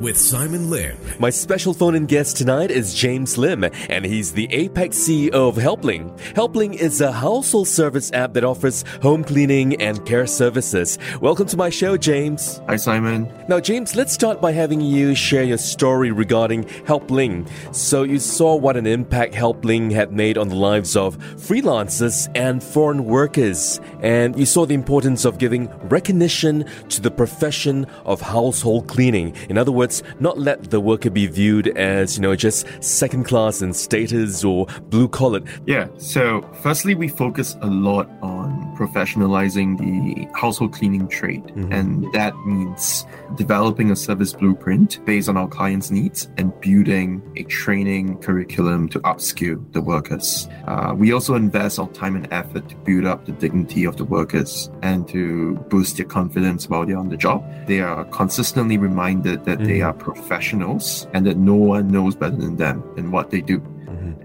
with Simon Lim. My special phone in guest tonight is James Lim, and he's the APAC CEO of Helpling. Helpling is a household service app that offers home cleaning and care services. Welcome to my show, James. Hi, Simon. Now, James, let's start by having you share your story regarding Helpling. So, you saw what an impact Helpling had made on the lives of freelancers and foreign workers, and you saw the importance of giving recognition to the profession of household cleaning. In other words, not let the worker be viewed as, you know, just second class in status or blue collared. Yeah, so firstly, we focus a lot on professionalizing the household cleaning trade, mm-hmm. and that means developing a service blueprint based on our clients' needs and building a training curriculum to upskill the workers. Uh, we also invest our time and effort to build up the dignity of the workers and to boost their confidence while they're on the job. They are consistently reminded that mm-hmm. they are professionals and that no one knows better than them in what they do.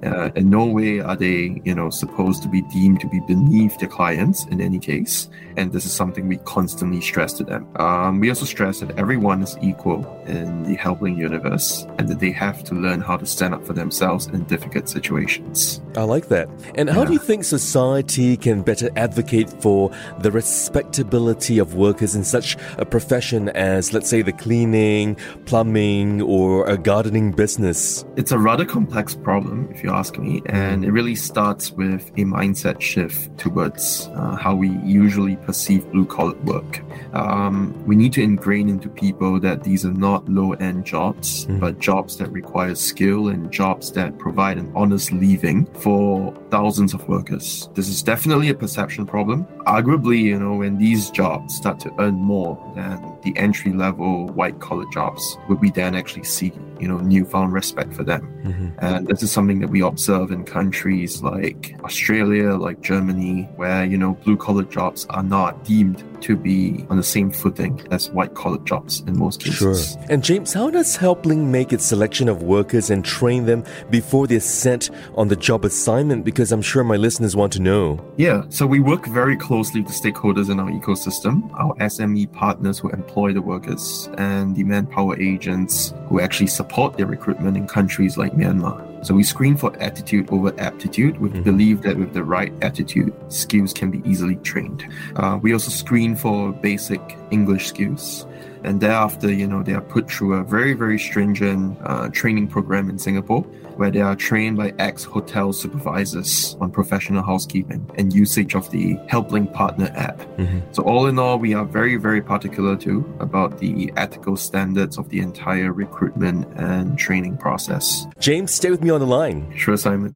Uh, in no way are they, you know, supposed to be deemed to be beneath their clients in any case. And this is something we constantly stress to them. Um, we also stress that everyone is equal in the Helpling universe and that they have to learn how to stand up for themselves in difficult situations. I like that. And how yeah. do you think society can better advocate for the respectability of workers in such a profession as, let's say, the cleaning, plumbing, or a gardening business? It's a rather complex problem, if you ask me, and it really starts with a mindset shift towards uh, how we usually perceive blue collar work. Um, we need to ingrain into people that these are not low end jobs, mm. but jobs that require skill and jobs that provide an honest living for thousands of workers. This is definitely a perception problem. Arguably, you know, when these jobs start to earn more than the entry level white collar jobs, would we then actually see, you know, newfound respect for them? Mm-hmm. And this is something that we observe in countries like Australia, like Germany, where, you know, blue collar jobs are not deemed to be on the same footing as white collar jobs in most cases. Sure. And James, how does Helpling make its selection of workers and train them before they're sent on the job assignment? Because I'm sure my listeners want to know. Yeah, so we work very closely with the stakeholders in our ecosystem, our SME partners who employ the workers, and the manpower agents who actually support their recruitment in countries like Myanmar. So we screen for attitude over aptitude. We mm-hmm. believe that with the right attitude, skills can be easily trained. Uh, we also screen for basic English skills and thereafter, you know, they are put through a very, very stringent uh, training program in Singapore where they are trained by ex hotel supervisors on professional housekeeping and usage of the Helpling Partner app. Mm-hmm. So, all in all, we are very, very particular too about the ethical standards of the entire recruitment and training process. James, stay with me on the line. Sure, Simon.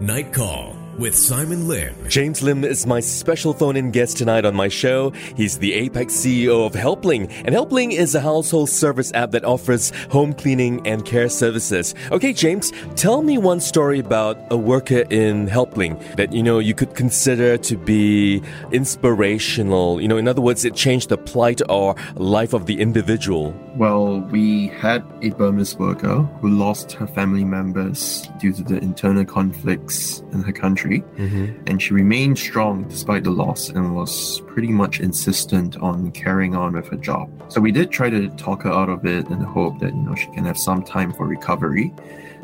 Night Call with Simon Lim. James Lim is my special phone in guest tonight on my show. He's the APAC CEO of Helpling, and Helpling is a household service app that offers home cleaning and care services. Okay, James, tell me one story about a worker in Helpling that you know you could consider to be inspirational. You know, in other words, it changed the plight or life of the individual. Well, we had a Burmese worker who lost her family members due to the internal conflicts in her country mm-hmm. and she remained strong despite the loss and was pretty much insistent on carrying on with her job. So we did try to talk her out of it in the hope that you know she can have some time for recovery.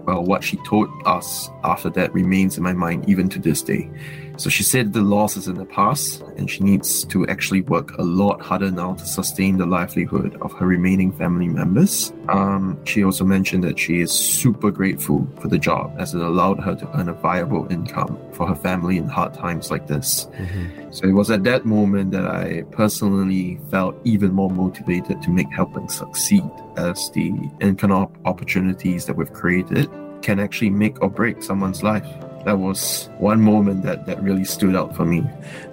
Well, what she told us after that remains in my mind even to this day. So she said the loss is in the past and she needs to actually work a lot harder now to sustain the livelihood of her remaining family members. Um, she also mentioned that she is super grateful for the job as it allowed her to earn a viable income for her family in hard times like this. Mm-hmm. So it was at that moment that I personally felt even more motivated to make Helpling succeed as the income opportunities that we've created can actually make or break someone's life that was one moment that, that really stood out for me.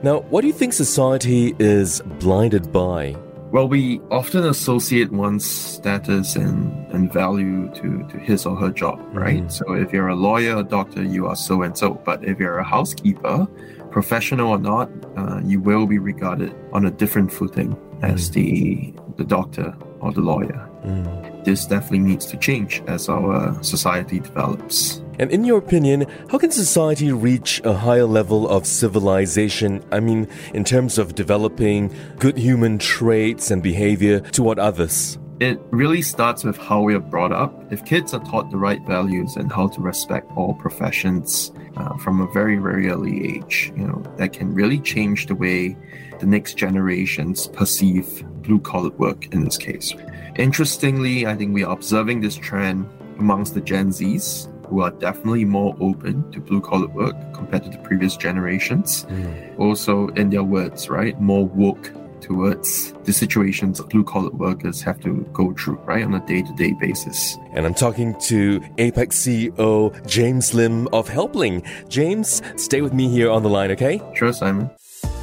Now, what do you think society is blinded by? Well, we often associate one's status and, and value to, to his or her job, right? Mm. So if you're a lawyer a doctor, you are so and so. But if you're a housekeeper, professional or not, uh, you will be regarded on a different footing as mm. the the doctor or the lawyer. Mm. This definitely needs to change as our society develops. And in your opinion, how can society reach a higher level of civilization? I mean, in terms of developing good human traits and behavior toward others? It really starts with how we are brought up. If kids are taught the right values and how to respect all professions uh, from a very, very early age, you know, that can really change the way the next generations perceive blue collar work in this case. Interestingly, I think we are observing this trend amongst the Gen Zs who are definitely more open to blue collar work compared to the previous generations. Mm. Also, in their words, right, more woke towards the situations blue collar workers have to go through, right, on a day to day basis. And I'm talking to APAC CEO James Lim of Helpling. James, stay with me here on the line, okay? Sure, Simon.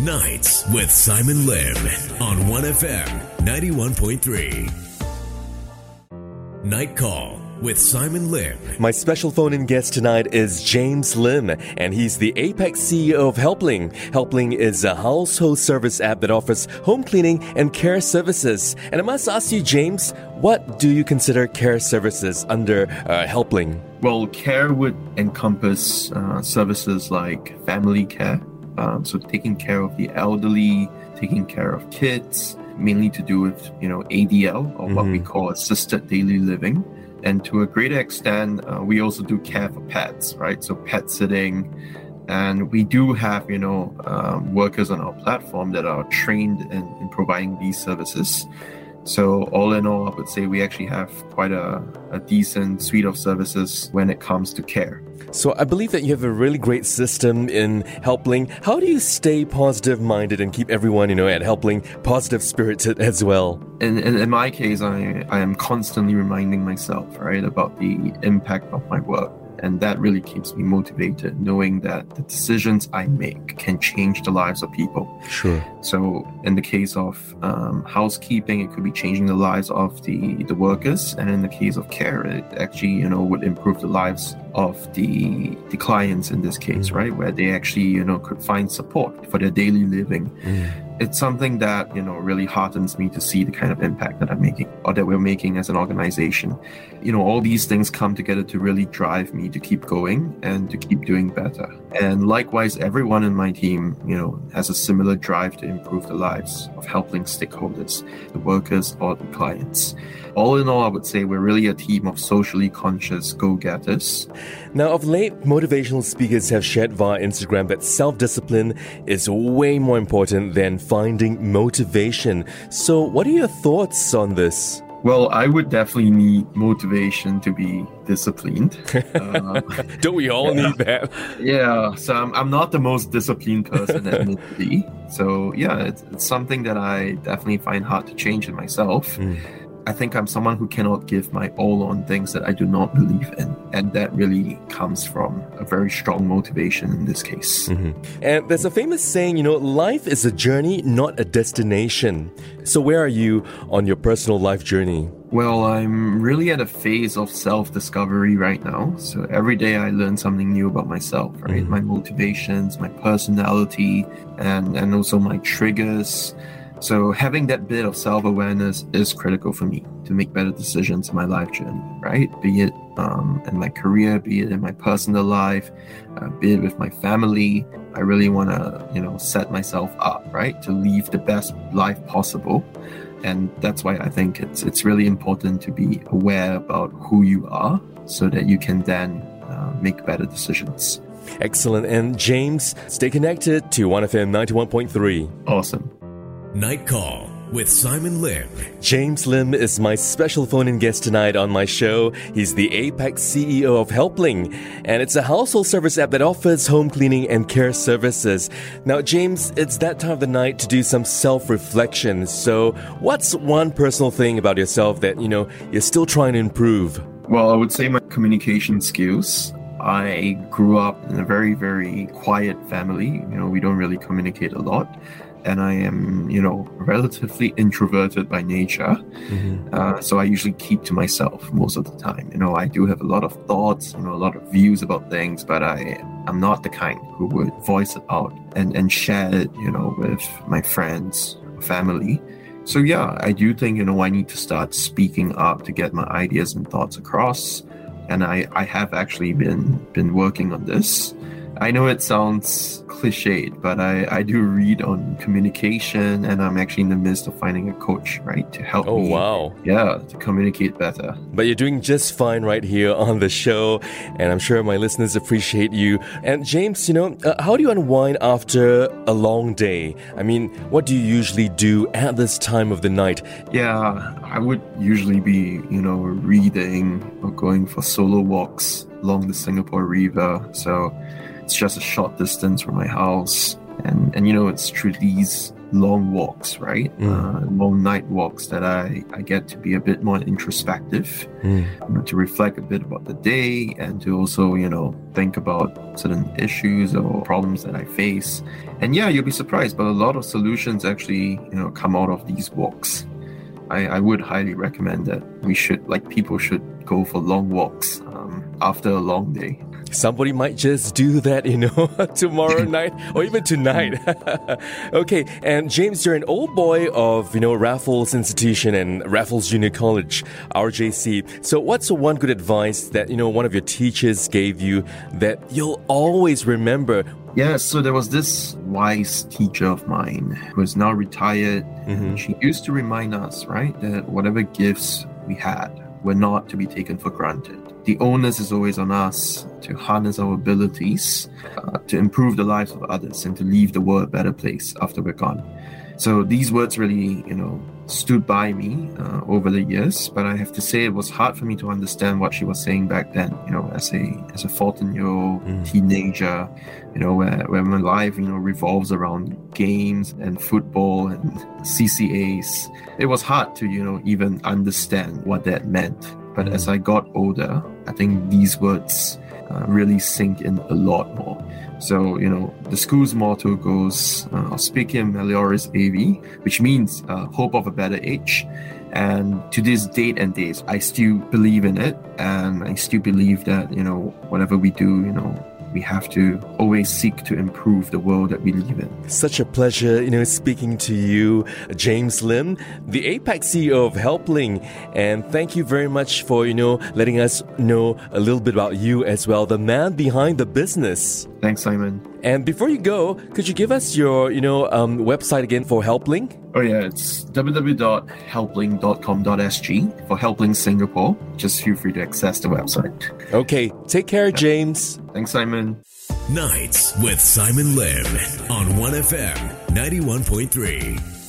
Nights with Simon Lim on 1FM 91.3. Night Call with Simon Lim. My special phone in guest tonight is James Lim, and he's the APAC CEO of Helpling. Helpling is a household service app that offers home cleaning and care services. And I must ask you, James, what do you consider care services under uh, Helpling? Well, care would encompass uh, services like family care, um, so taking care of the elderly, taking care of kids, mainly to do with you know ADL or mm-hmm. what we mm-hmm. call assisted daily living and to a greater extent, uh, we also do care for pets, right? So pet sitting, and we do have you know um, workers on our platform that are trained in, in providing these services. So all in all, I would say we actually have quite a, a decent suite of services when it comes to care. So I believe that you have a really great system in Helpling. How do you stay positive minded and keep everyone, you know, at Helpling positive spirited as well? In, in, in my case, I, I am constantly reminding myself, right, about the impact of my work and that really keeps me motivated, knowing that the decisions I make can change the lives of people. Sure. So, in the case of um, housekeeping, it could be changing the lives of the, the workers. And in the case of care, it actually, you know, would improve the lives of the the clients in this case, right? Where they actually, you know, could find support for their daily living. Mm it's something that you know really heartens me to see the kind of impact that I'm making or that we're making as an organization. You know, all these things come together to really drive me to keep going and to keep doing better. And likewise, everyone in my team, you know, has a similar drive to improve the lives of Helpling stakeholders, the workers or the clients. All in all, I would say we're really a team of socially conscious go-getters. Now, of late, motivational speakers have shared via Instagram that self-discipline is way more important than finding motivation. So, what are your thoughts on this? Well, I would definitely need motivation to be disciplined. Uh, Don't we all need that? Yeah, so I'm, I'm not the most disciplined person, admittedly. So, yeah, it's, it's something that I definitely find hard to change in myself. Mm. I think I'm someone who cannot give my all on things that I do not believe in. And that really comes from a very strong motivation in this case. Mm-hmm. And there's a famous saying, you know, life is a journey, not a destination. So, where are you on your personal life journey? Well, I'm really at a phase of self discovery right now. So, every day I learn something new about myself, right? Mm-hmm. My motivations, my personality, and, and also my triggers so having that bit of self-awareness is critical for me to make better decisions in my life journey, right? Be it um, in my career, be it in my personal life, uh, be it with my family. I really want to, you know, set myself up, right, to live the best life possible. And that's why I think it's it's really important to be aware about who you are, so that you can then uh, make better decisions. Excellent. And James, stay connected to 1FM 91.3. Awesome. Night Call with Simon Lim. James Lim is my special phone in guest tonight on my show. He's the APAC CEO of Helpling, and it's a household service app that offers home cleaning and care services. Now, James, it's that time of the night to do some self reflection. So, what's one personal thing about yourself that, you know, you're still trying to improve? Well, I would say my communication skills. I grew up in a very, very quiet family. You know, we don't really communicate a lot and I am, you know, relatively introverted by nature. Mm-hmm. Uh, so I usually keep to myself most of the time. You know, I do have a lot of thoughts, you know, a lot of views about things, but I I'm not the kind who would voice it out and and share it, you know, with my friends, family. So yeah, I do think you know I need to start speaking up to get my ideas and thoughts across and I, I have actually been been working on this. I know it sounds cliched, but I, I do read on communication and I'm actually in the midst of finding a coach, right, to help me. Oh, me. wow. Yeah, to communicate better. But you're doing just fine right here on the show, and I'm sure my listeners appreciate you. And James, you know, uh, how do you unwind after a long day? I mean, what do you usually do at this time of the night? Yeah, I would usually be, you know, reading or going for solo walks along the Singapore River. So it's just a short distance from my house. And, and you know, it's through these long walks, right? Uh, long night walks that I, I get to be a bit more introspective, you know, to reflect a bit about the day and to also, you know, think about certain issues or problems that I face. And yeah, you'll be surprised, but a lot of solutions actually, you know, come out of these walks. I, I would highly recommend that we should, like, people should go for long walks um, after a long day. Somebody might just do that, you know, tomorrow night or even tonight. okay, and James, you're an old boy of, you know, Raffles Institution and Raffles Junior College, RJC. So, what's the one good advice that, you know, one of your teachers gave you that you'll always remember? Yeah, so there was this wise teacher of mine who is now retired. and She used to remind us, right, that whatever gifts we had were not to be taken for granted. The onus is always on us to harness our abilities uh, to improve the lives of others and to leave the world a better place after we're gone. So these words really, you know, stood by me uh, over the years. But I have to say, it was hard for me to understand what she was saying back then. You know, as a as a 14 year old teenager, you know, where, where my life, you know, revolves around games and football and CCAs. It was hard to, you know, even understand what that meant. But as I got older, I think these words uh, really sink in a lot more. So, you know, the school's motto goes, uh, Melioris Aevi, which means uh, hope of a better age. And to this date and days, I still believe in it. And I still believe that, you know, whatever we do, you know, we have to always seek to improve the world that we live in. Such a pleasure, you know, speaking to you, James Lim, the APAC CEO of Helpling. And thank you very much for, you know, letting us know a little bit about you as well, the man behind the business. Thanks, Simon. And before you go, could you give us your, you know, um, website again for Helpling? Oh yeah, it's www.helpling.com.sg for Helpling Singapore. Just feel free to access the website. Okay, take care, James. Thanks, Simon. Nights with Simon Lim on 1FM 91.3.